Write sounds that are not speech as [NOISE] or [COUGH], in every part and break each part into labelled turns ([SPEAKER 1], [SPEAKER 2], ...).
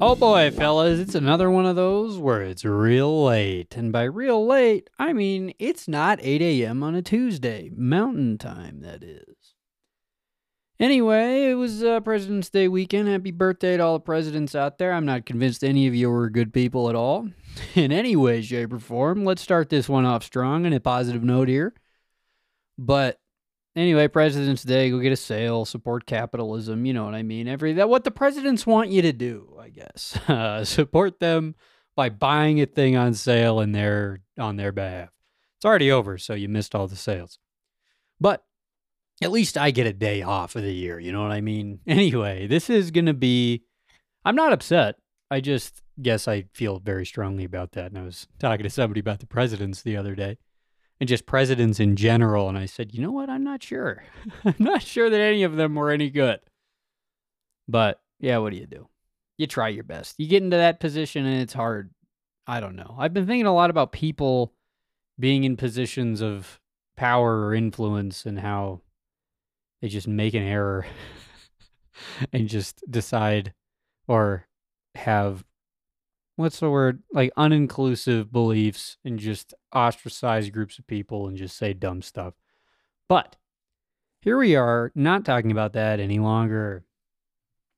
[SPEAKER 1] Oh boy, fellas, it's another one of those where it's real late. And by real late, I mean it's not 8 a.m. on a Tuesday, Mountain Time, that is. Anyway, it was uh, President's Day weekend. Happy birthday to all the presidents out there. I'm not convinced any of you were good people at all. [LAUGHS] In any way, shape, or form, let's start this one off strong on a positive note here. But anyway, President's Day, go get a sale, support capitalism. You know what I mean? Every that what the presidents want you to do, I guess. [LAUGHS] Uh, support them by buying a thing on sale in their on their behalf. It's already over, so you missed all the sales. But at least I get a day off of the year. You know what I mean? [LAUGHS] Anyway, this is going to be, I'm not upset. I just guess I feel very strongly about that. And I was talking to somebody about the presidents the other day and just presidents in general. And I said, you know what? I'm not sure. [LAUGHS] I'm not sure that any of them were any good. But yeah, what do you do? You try your best. You get into that position and it's hard. I don't know. I've been thinking a lot about people being in positions of power or influence and how they just make an error [LAUGHS] and just decide or have what's the word like uninclusive beliefs and just ostracize groups of people and just say dumb stuff. But here we are not talking about that any longer.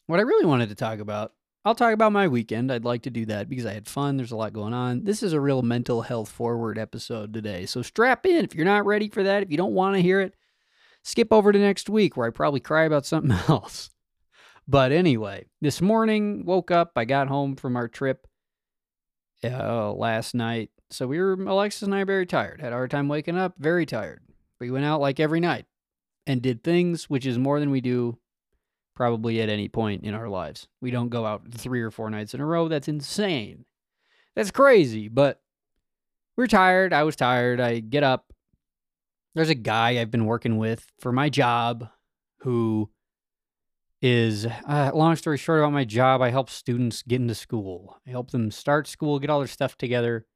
[SPEAKER 1] What i really wanted to talk about i'll talk about my weekend. I'd like to do that because i had fun. There's a lot going on. This is a real mental health forward episode today. So strap in if you're not ready for that if you don't want to hear it skip over to next week where I probably cry about something [LAUGHS] else. But anyway, this morning, woke up, I got home from our trip uh, last night. So we were, Alexis and I, very tired. Had a hard time waking up, very tired. We went out like every night and did things, which is more than we do probably at any point in our lives. We don't go out three or four nights in a row. That's insane. That's crazy. But we're tired. I was tired. I get up, there's a guy I've been working with for my job who is uh, long story short about my job i help students get into school. I help them start school get all their stuff together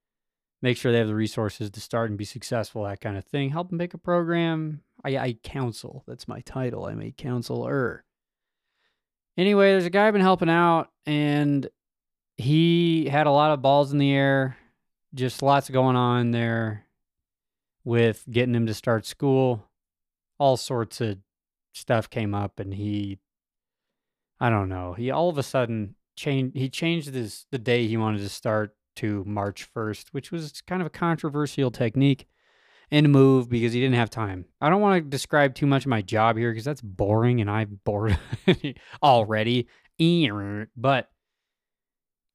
[SPEAKER 1] make sure they have the resources to start and be successful that kind of thing. Help them make a program. I, I counsel. That's my title. I'm a counselor. Anyway there's a guy i've been helping out and he had a lot of balls in the air just lots going on there with getting him to start school. All sorts of stuff came up, and he, I don't know, he all of a sudden changed. He changed his the day he wanted to start to March first, which was kind of a controversial technique and move because he didn't have time. I don't want to describe too much of my job here because that's boring and I'm bored [LAUGHS] already. But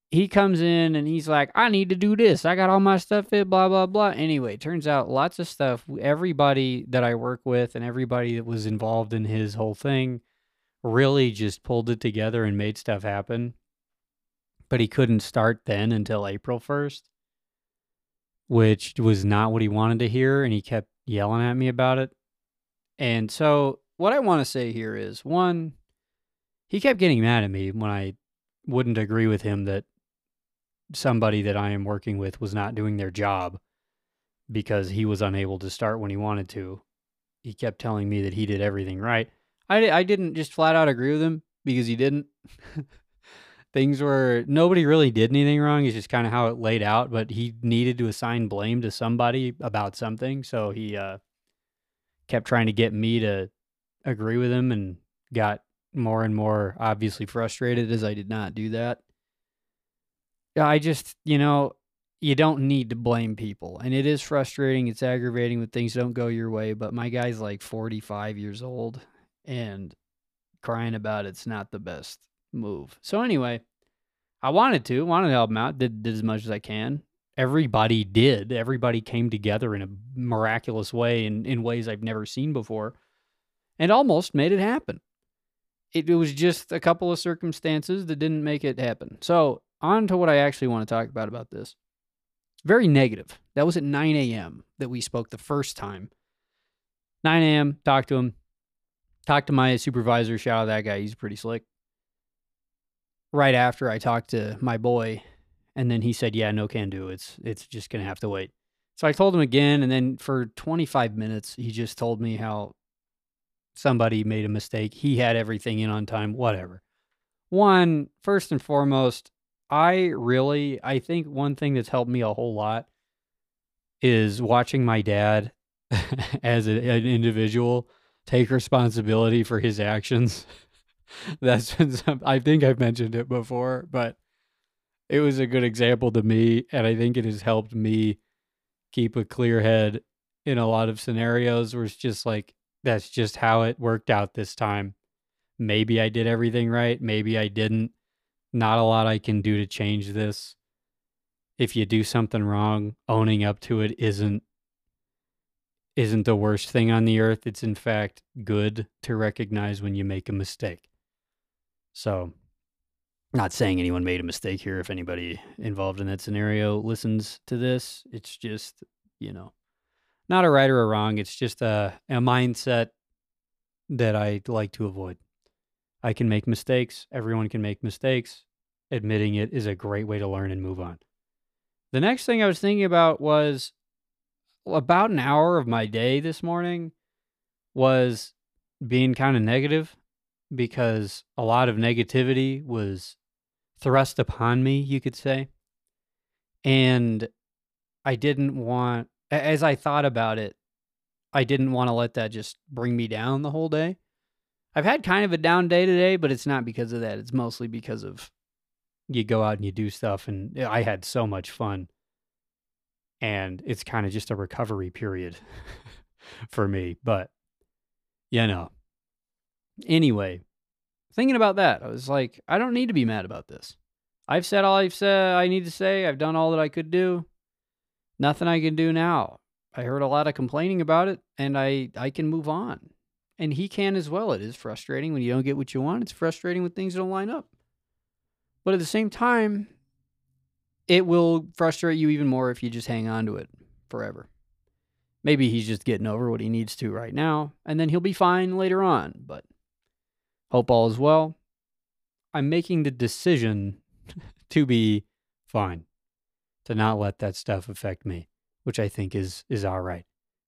[SPEAKER 1] he comes in and he's like, I need to do this. I got all my stuff in, blah, blah, blah. Anyway, turns out lots of stuff. Everybody that I work with and everybody that was involved in his whole thing really just pulled it together and made stuff happen. But he couldn't start then until April 1st, which was not what he wanted to hear. And he kept yelling at me about it. And so, what I want to say here is one, he kept getting mad at me when I wouldn't agree with him that somebody that I am working with was not doing their job because he was unable to start when he wanted to. He kept telling me that he did everything right. I, I didn't just flat out agree with him because he didn't. [LAUGHS] Things were, nobody really did anything wrong. It's just kind of how it laid out, but he needed to assign blame to somebody about something. So he uh, kept trying to get me to agree with him and got more and more obviously frustrated as I did not do that. I just, you know, you don't need to blame people. And it is frustrating. It's aggravating when things don't go your way. But my guy's like 45 years old and crying about it's not the best move. So, anyway, I wanted to, wanted to help him out, did, did as much as I can. Everybody did. Everybody came together in a miraculous way in, in ways I've never seen before and almost made it happen. It, it was just a couple of circumstances that didn't make it happen. So, on to what I actually want to talk about about this. Very negative. That was at 9 a.m. that we spoke the first time. 9 a.m. Talked to him. Talked to my supervisor. Shout out that guy. He's pretty slick. Right after I talked to my boy, and then he said, "Yeah, no can do. It's it's just gonna have to wait." So I told him again, and then for 25 minutes, he just told me how somebody made a mistake. He had everything in on time, whatever. One, first and foremost, I really, I think one thing that's helped me a whole lot is watching my dad [LAUGHS] as a, an individual take responsibility for his actions. [LAUGHS] That's been some, I think I've mentioned it before, but it was a good example to me. And I think it has helped me keep a clear head in a lot of scenarios where it's just like, that's just how it worked out this time. Maybe I did everything right. Maybe I didn't. Not a lot I can do to change this. If you do something wrong, owning up to it isn't isn't the worst thing on the earth. It's in fact good to recognize when you make a mistake. So, not saying anyone made a mistake here if anybody involved in that scenario listens to this. It's just, you know, not a right or a wrong. It's just a, a mindset that I like to avoid. I can make mistakes. Everyone can make mistakes. Admitting it is a great way to learn and move on. The next thing I was thinking about was about an hour of my day this morning was being kind of negative because a lot of negativity was thrust upon me, you could say. And I didn't want, as I thought about it, I didn't want to let that just bring me down the whole day. I've had kind of a down day today, but it's not because of that. It's mostly because of you go out and you do stuff. And I had so much fun and it's kind of just a recovery period [LAUGHS] for me. But you know, anyway, thinking about that, I was like, I don't need to be mad about this. I've said all I've said I need to say. I've done all that I could do. Nothing I can do now. I heard a lot of complaining about it, and I I can move on, and he can as well. It is frustrating when you don't get what you want. It's frustrating when things don't line up. But at the same time, it will frustrate you even more if you just hang on to it forever. Maybe he's just getting over what he needs to right now, and then he'll be fine later on. But hope all is well. I'm making the decision [LAUGHS] to be fine, to not let that stuff affect me, which I think is is all right.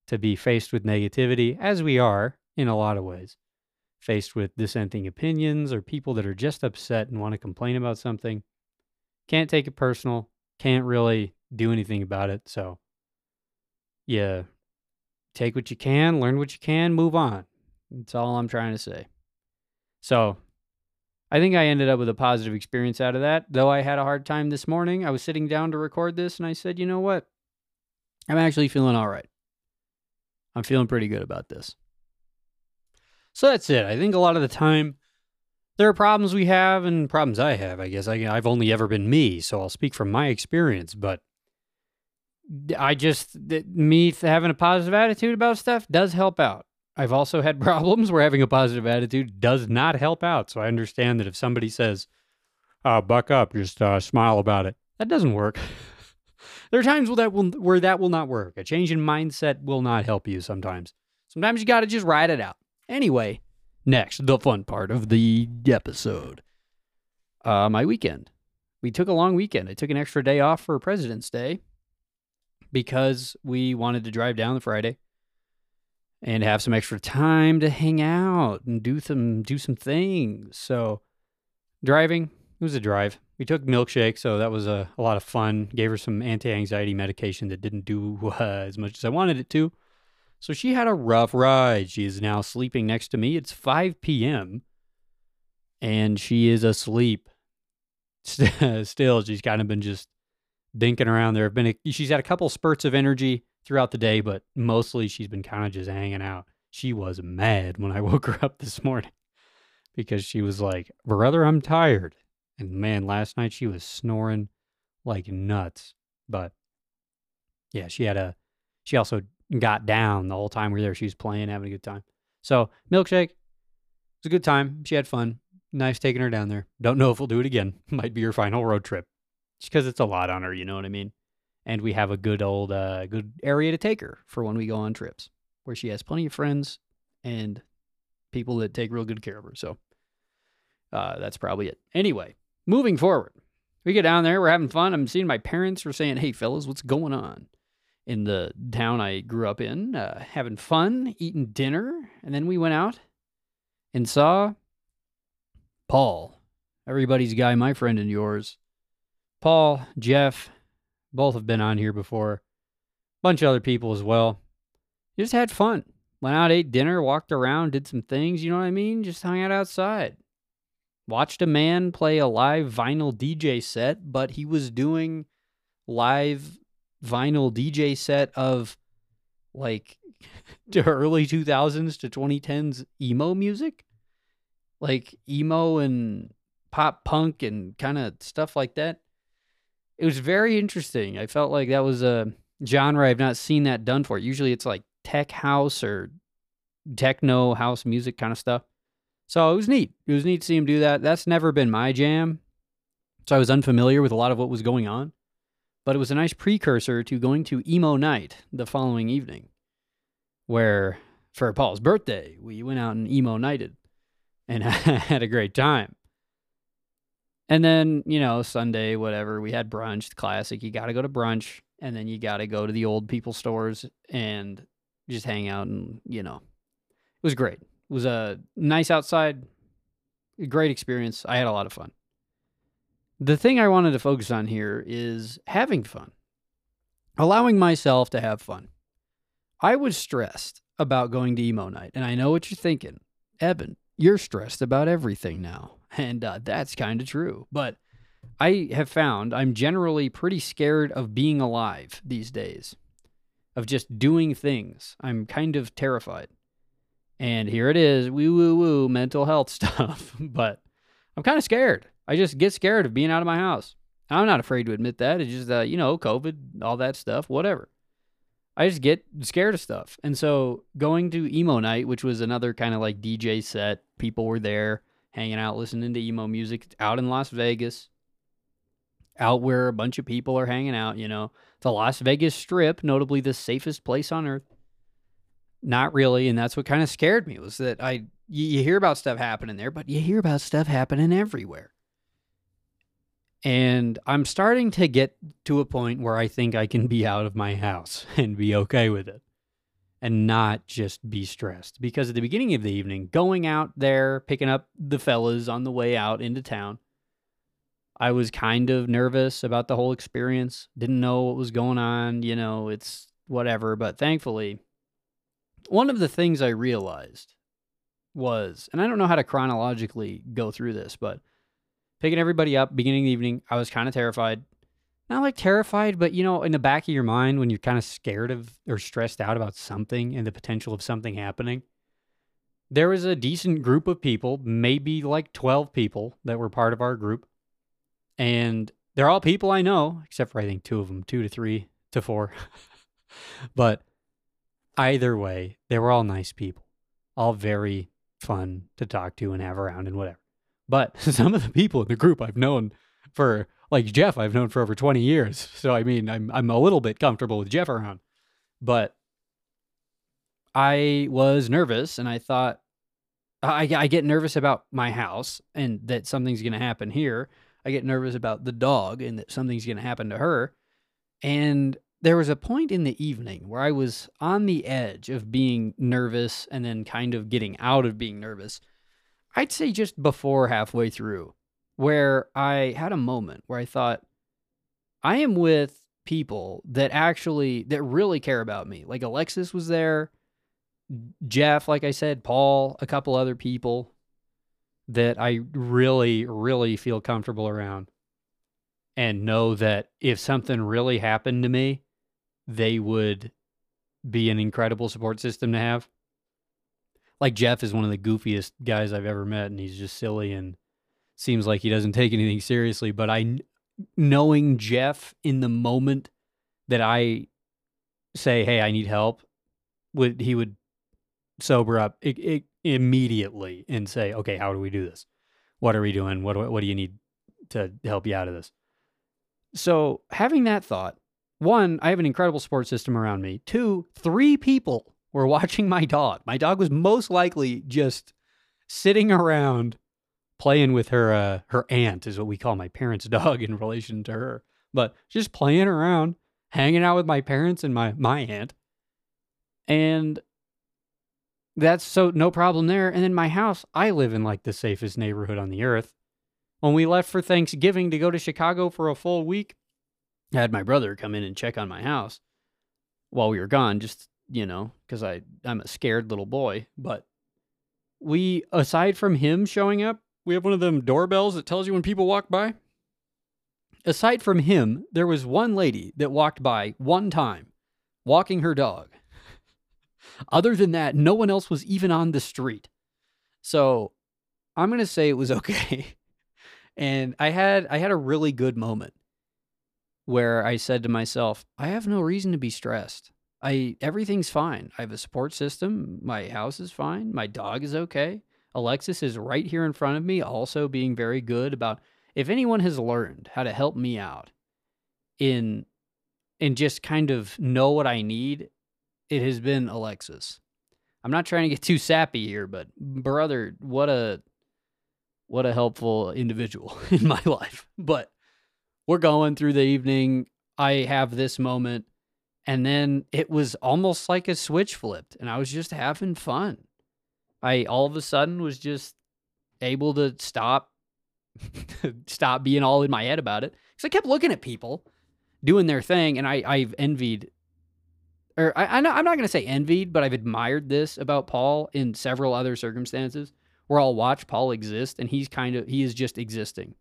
[SPEAKER 1] To be faced with negativity, as we are in a lot of ways, faced with dissenting opinions or people that are just upset and want to complain about something, can't take it personal. Can't really do anything about it. So, yeah, take what you can, learn what you can, move on. That's all I'm trying to say. So, I think I ended up with a positive experience out of that. Though I had a hard time this morning, I was sitting down to record this and I said, you know what? I'm actually feeling all right. I'm feeling pretty good about this. So that's it. I think a lot of the time there are problems we have and problems I have. I guess I, I've only ever been me, so I'll speak from my experience. But I just me having a positive attitude about stuff does help out. I've also had [LAUGHS] problems where having a positive attitude does not help out. So I understand that if somebody says, uh, "Buck up," just uh, smile about it. That doesn't work. [LAUGHS] there are times where that will where that will not work. A change in mindset will not help you. Sometimes. Sometimes you got to just ride it out. Anyway, Next, the fun part of the episode. Uh, my weekend. We took a long weekend. I took an extra day off for President's Day because we wanted to drive down the Friday and have some extra time to hang out and do some do some things. So driving, it was a drive. We took milkshake, so that was a, a lot of fun. Gave her some anti-anxiety medication that didn't do [LAUGHS] uh, as much as I wanted it to. So she had a rough ride. She is now sleeping next to me. It's 5 p.m. and she is asleep. [LAUGHS] Still, she's kind of been just dinking around. There have been a, she's had a couple spurts of energy throughout the day, but mostly she's been kind of just hanging out. She was mad when I [LAUGHS] woke her up this morning because she was like, "Brother, I'm tired." And man, last night she was snoring like nuts. But yeah, she had a she also got down the whole time we were there. She was playing, having a good time. So milkshake, it was a good time. She had fun. Nice taking her down there. Don't know if we'll do it again. [LAUGHS] Might be her final road trip, because it's a lot on her. You know what I mean? And we have a good old, uh, good area to take her for when we go on trips, where she has plenty of friends and people that take real good care of her. So uh, that's probably it. Anyway, moving forward, we get down there. We're having fun. I'm seeing my parents. We're saying, "Hey, fellas, what's going on?" In the town I grew up in, uh, having fun, eating dinner, and then we went out and saw Paul, everybody's guy, my friend and yours. Paul, Jeff, both have been on here before. Bunch of other people as well. Just had fun. Went out, ate dinner, walked around, did some things, you know what I mean? Just hung out outside. Watched a man play a live vinyl DJ set, but he was doing live vinyl DJ set of like [LAUGHS] early 2000s to 2010s emo music. Like emo and pop punk and kind of stuff like that. It was very interesting. I felt like that was a genre I've not seen that done for. Usually it's like tech house or techno house music kind of stuff. So it was neat. It was neat to see him do that. That's never been my jam. So I was unfamiliar with a lot of what was going on. But it was a nice precursor to going to emo night the following evening, where for Paul's birthday, we went out and emo nighted and [LAUGHS] had a great time. And then, you know, Sunday, whatever, we had brunch, classic. You got to go to brunch and then you got to go to the old people stores and just hang out and, you know, it was great. It was a nice outside, great experience. I had a lot of fun. The thing I wanted to focus on here is having fun, allowing myself to have fun. I was stressed about going to emo night, and I know what you're thinking. Evan, you're stressed about everything now. [LAUGHS] And uh, that's kind of true. But I have found I'm generally pretty scared of being alive these days, of just doing things. I'm kind of terrified. And here it is, woo woo woo, mental health [LAUGHS] stuff. but I'm kind of scared. I just get scared of being out of my house. I'm not afraid to admit that. It's just, uh, you know, COVID, all that stuff, whatever. I just get scared of stuff. And so going to emo night, which was another kind of like DJ set, people were there hanging out, listening to emo music out in Las Vegas, out where a bunch of people are hanging out, you know, the Las Vegas Strip, notably the safest place on earth. Not really. And that's what kind of scared me was that I, you, you hear about stuff happening there, but you hear about stuff happening everywhere. And I'm starting to get to a point where I think I can be out of my house [LAUGHS] and be okay with it and not just be stressed. Because at the beginning of the evening, going out there, picking up the fellas on the way out into town, I was kind of nervous about the whole experience. Didn't know what was going on. You know, it's whatever. But thankfully, one of the things I realized was, and I don't know how to chronologically go through this, but picking everybody up, beginning of the evening, I was kind of terrified. Not like terrified, but you know, in the back of your mind, when you're kind of scared of or stressed out about something and the potential of something happening, there was a decent group of people, maybe like 12 people that were part of our group. And they're all people I know, except for I think two of them, two to three to four. [LAUGHS] but either way, they were all nice people, all very fun to talk to and have around and whatever. But [LAUGHS] some of the people in the group I've known for like Jeff, I've known for over 20 years. So I mean, I'm I'm a little bit comfortable with Jeff around. But I was nervous and I thought I, I get nervous about my house and that something's going to happen here. I get nervous about the dog and that something's going to happen to her. And there was a point in the evening where I was on the edge of being nervous and then kind of getting out of being nervous I'd say just before halfway through, where I had a moment where I thought, I am with people that actually that really care about me. Like Alexis was there, Jeff, like I said, Paul, a couple other people that I really, really feel comfortable around and know that if something really happened to me, they would be an incredible support system to have like Jeff is one of the goofiest guys I've ever met, and he's just silly and seems like he doesn't take anything seriously. But I, knowing Jeff in the moment that I say, "Hey, I need help," would he would sober up it, it, immediately and say, "Okay, how do we do this? What are we doing? What what do you need to help you out of this?" So having that thought, one, I have an incredible support system around me. Two, three people were watching my dog. My dog was most likely just sitting around playing with her uh, her aunt is what we call my parents' [LAUGHS] dog in relation to her. But just playing around hanging out with my parents and my my aunt. And that's so no problem there. And then my house, I live in like the safest neighborhood on the earth. When we left for Thanksgiving to go to Chicago for a full week, I had my brother come in and check on my house while we were gone, just, you know, because I I'm a scared little boy. But we aside from him showing up, we have one of them doorbells that tells you when people walk by. Aside from him, there was one lady that walked by one time walking her dog. Other than that, no one else was even on the street. So I'm to say it was [LAUGHS] okay. and I had I had a really good moment where I said to myself, I have no reason to be stressed. I everything's fine. I have a support system. My house is fine. My dog is okay. Alexis is right here in front of me, also being very good about if anyone has learned how to help me out in and just kind of know what I need, it has been Alexis. I'm not trying to get too sappy here, but brother, what a what a helpful individual [LAUGHS] in my life. But we're going through the evening. I have this moment and then it was almost like a switch flipped and I was just having fun. I all of a sudden was just able to stop [LAUGHS] stop being all in my head about it because I kept looking at people doing their thing, and I I've envied, or I, I I'm not gonna say envied, but I've admired this about Paul in several other circumstances where I'll watch Paul exist, and he's kind of he is just existing.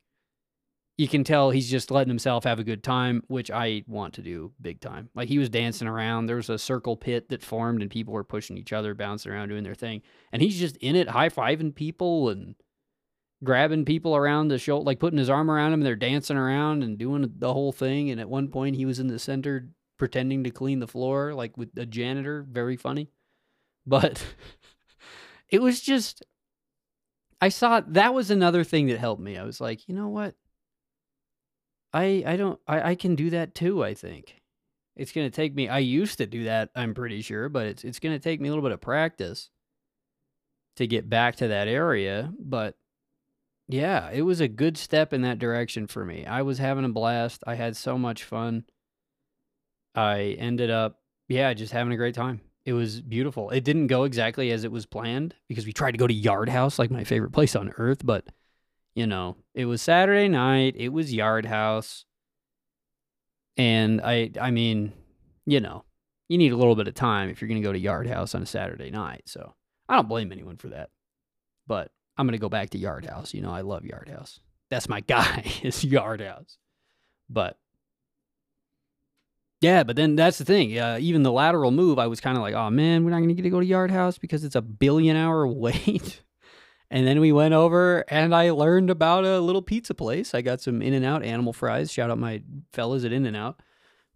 [SPEAKER 1] You can tell he's just letting himself have a good time, which I want to do big time. Like he was dancing around. There was a circle pit that formed, and people were pushing each other, bouncing around, doing their thing, and he's just in it, high fiving people and grabbing people around the shoulder, like putting his arm around them, and they're dancing around and doing the whole thing. And at one point, he was in the center pretending to clean the floor, like with a janitor. Very funny. But [LAUGHS] it was just, I saw that was another thing that helped me. I was like, you know what? I I don't I, I can do that too, I think. It's gonna take me I used to do that, I'm pretty sure, but it's it's gonna take me a little bit of practice to get back to that area. But yeah, it was a good step in that direction for me. I was having a blast. I had so much fun. I ended up, yeah, just having a great time. It was beautiful. It didn't go exactly as it was planned because we tried to go to Yard House, like my favorite place on earth, but you know, it was Saturday night, it was Yard House. And I I mean, you know, you need a little bit of time if you're going to go to Yard House on a Saturday night. So, I don't blame anyone for that. But I'm going to go back to Yard House. You know, I love Yard House. That's my [LAUGHS] guy, is Yard House. But yeah, but then that's the thing. Uh, even the lateral move, I was kind of like, oh man, we're not going to get to go to Yard House because it's a billion hour [LAUGHS] wait. And then we went over and I learned about a little pizza place. I got some In-N-Out animal fries. Shout out my fellas at In-N-Out.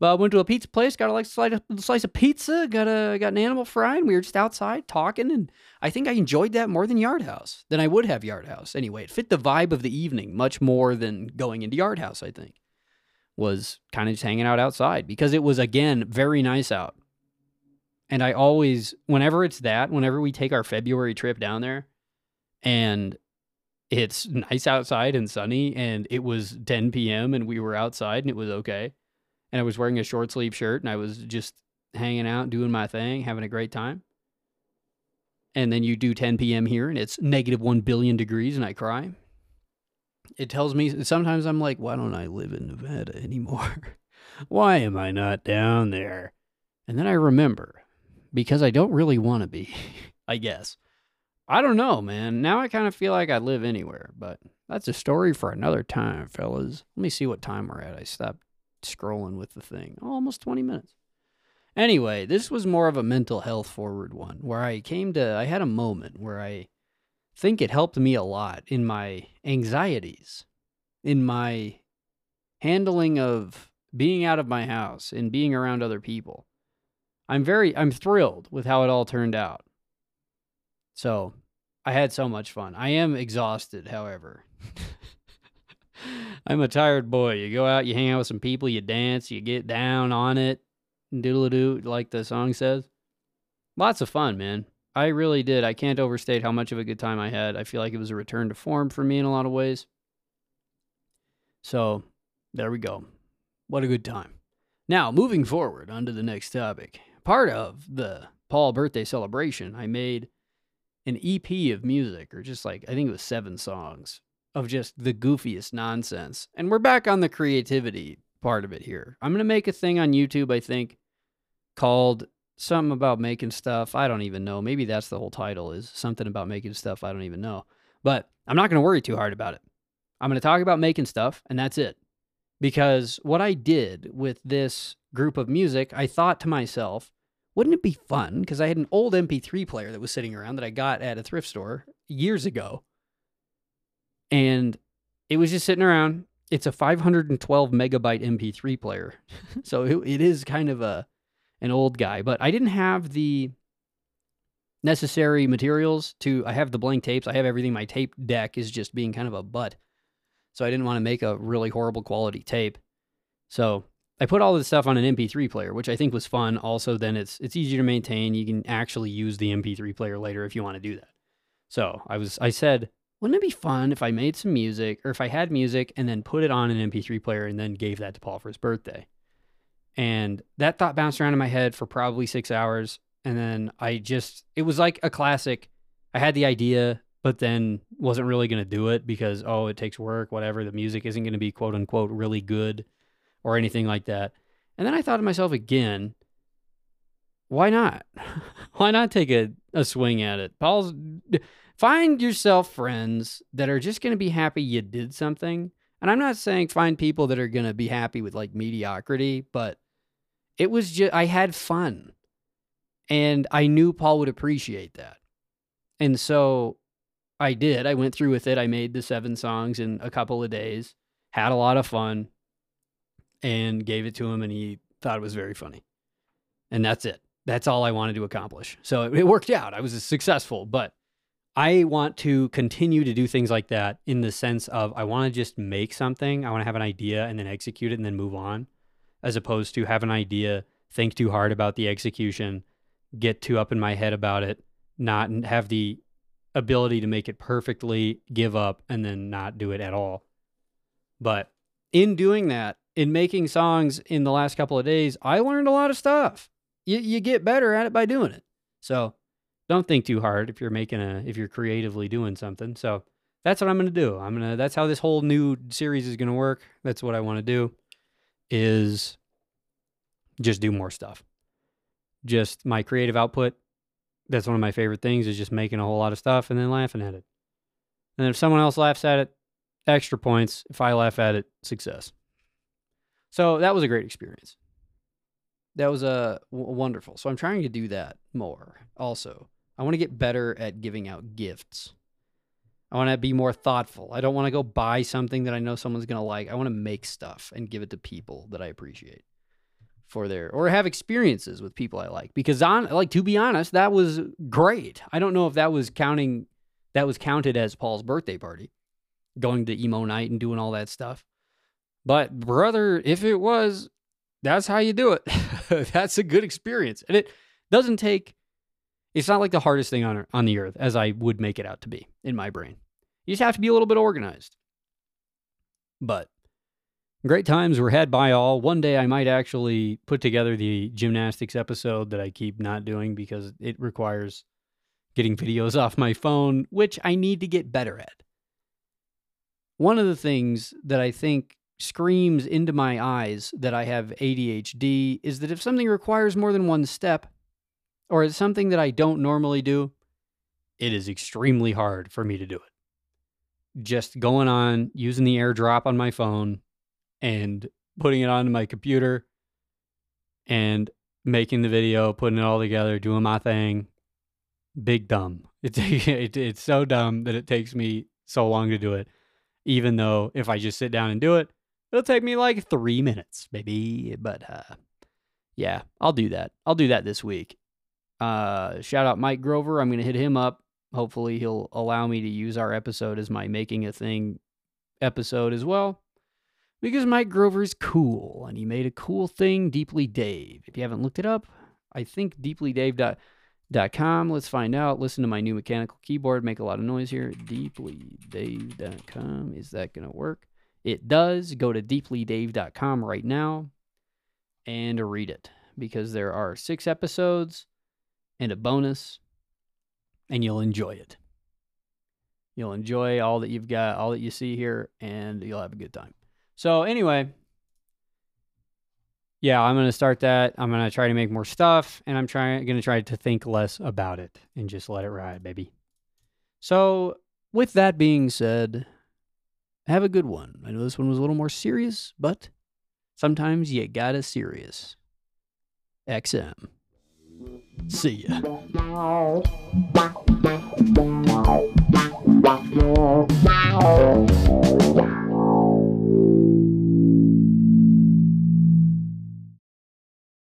[SPEAKER 1] But I went to a pizza place, got a like slice of, slice of pizza, got a got an animal fry, and we were just outside talking. And I think I enjoyed that more than Yard House than I would have Yard House. Anyway, it fit the vibe of the evening much more than going into Yard House. I think was kind of just hanging out outside because it was again very nice out. And I always, whenever it's that, whenever we take our February trip down there, and it's nice outside and sunny, and it was 10 p.m. and we were outside and it was okay and I was wearing a short sleeve shirt and I was just hanging out, doing my thing, having a great time. And then you do 10 p.m. here and it's negative 1 billion degrees and I cry. It tells me sometimes I'm like, why don't I live in Nevada anymore? [LAUGHS] why am I not down there? And then I remember because I don't really want to be, [LAUGHS] I guess. I don't know, man. Now I kind of feel like I live anywhere, but that's a story for another time, fellas. Let me see what time we're at. I stopped scrolling with the thing. Oh, almost 20 minutes. Anyway, this was more of a mental health forward one where I came to, I had a moment where I think it helped me a lot in my anxieties, in my handling of being out of my house and being around other people. I'm very, I'm thrilled with how it all turned out. So I had so much fun. I am exhausted, however. [LAUGHS] I'm a tired boy. You go out, you hang out with some people, you dance, you get down on it, doodle doo, like the song says. Lots of fun, man. I really did. I can't overstate how much of a good time I had. I feel like it was a return to form for me in a lot of ways. So, there we go. What a good time. Now, moving forward onto the next topic. Part of the Paul birthday celebration, I made an EP of music, or just like, I think it was seven songs of just the goofiest nonsense. And we're back on the creativity part of it here. I'm to make a thing on YouTube, I think, called something about making stuff. I don't even know. Maybe that's the whole title is something about making stuff. I don't even know. But I'm not to worry too hard about it. I'm to talk about making stuff, and that's it. Because what I did with this group of music, I thought to myself, wouldn't it be fun? Because I had an old MP3 player that was sitting around that I got at a thrift store years ago. And it was just sitting around. It's a 512 megabyte MP3 player. [LAUGHS] so it, it is kind of a an old guy, but I didn't have the necessary materials to I have the blank tapes, I have everything. My tape deck is just being kind of a butt. So I didn't want to make a really horrible quality tape. So I put all this stuff on an MP3 player, which I think was fun. Also, then it's it's easier to maintain. You can actually use the MP3 player later if you want to do that. So I was I said, wouldn't it be fun if I made some music or if I had music and then put it on an MP3 player and then gave that to Paul for his birthday? And that thought bounced around in my head for probably six hours. And then I just, it was like a classic. I had the idea, but then wasn't really going to do it because, oh, it takes work, whatever. The music isn't going to be quote unquote really good or anything like that. And then I thought to myself again, why not? [LAUGHS] why not take a, a swing at it? Paul's, find yourself friends that are just going to be happy you did something. And I'm not saying find people that are going to be happy with like mediocrity, but it was just, I had fun. And I knew Paul would appreciate that. And so I did. I went through with it. I made the seven songs in a couple of days, had a lot of fun, and gave it to him. And he thought it was very funny. And that's it. That's all I wanted to accomplish. So it worked out. I was successful, but I want to continue to do things like that in the sense of I want to just make something, I want to have an idea and then execute it and then move on, as opposed to have an idea, think too hard about the execution, get too up in my head about it, not have the ability to make it perfectly, give up, and then not do it at all. But in doing that, in making songs in the last couple of days, I learned a lot of stuff. You, you get better at it by doing it. So don't think too hard if you're making a if you're creatively doing something. So that's what I'm going to do. I'm going to that's how this whole new series is going to work. That's what I want to do is just do more stuff. Just my creative output. That's one of my favorite things is just making a whole lot of stuff and then laughing at it. And if someone else laughs at it, extra points. If I laugh at it, success. So that was a great experience. That was a uh, w- wonderful. So I'm trying to do that more also. I want to get better at giving out gifts. I want to be more thoughtful. I don't want to go buy something that I know someone's going to like. I want to make stuff and give it to people that I appreciate for their or have experiences with people I like. Because on like to be honest, that was great. I don't know if that was counting that was counted as Paul's birthday party, going to emo night and doing all that stuff. But brother, if it was, that's how you do it. [LAUGHS] that's a good experience. And it doesn't take it's not like the hardest thing on on the earth as I would make it out to be in my brain. You just have to be a little bit organized. But great times were had by all. One day I might actually put together the gymnastics episode that I keep not doing because it requires getting videos off my phone, which I need to get better at. One of the things that I think screams into my eyes that I have ADHD is that if something requires more than one step, or it's something that I don't normally do, it is extremely hard for me to do it. Just going on, using the airdrop on my phone and putting it onto my computer and making the video, putting it all together, doing my thing. Big dumb. [LAUGHS] It's, it, it's so dumb that it takes me so long to do it. Even though if I just sit down and do it, it'll take me like three minutes, maybe. But uh, yeah, I'll do that. I'll do that this week. Uh, shout out Mike Grover. I'm going to hit him up. Hopefully, he'll allow me to use our episode as my making a thing episode as well. Because Mike Grover is cool and he made a cool thing, Deeply Dave. If you haven't looked it up, I think deeplydave.com. Let's find out. Listen to my new mechanical keyboard make a lot of noise here. Deeplydave.com. Is that going to work? It does. Go to deeplydave.com right now. and read it because there are six episodes and a bonus, and you'll enjoy it. You'll enjoy all that you've got, all that you see here, and you'll have a good time. So, anyway, yeah, I'm going to start that. I'm going to try to make more stuff, and I'm trying going to try to think less about it and just let it ride, baby. So, with that being said, have a good one. I know this one was a little more serious, but sometimes you gotta serious. XM. See ya.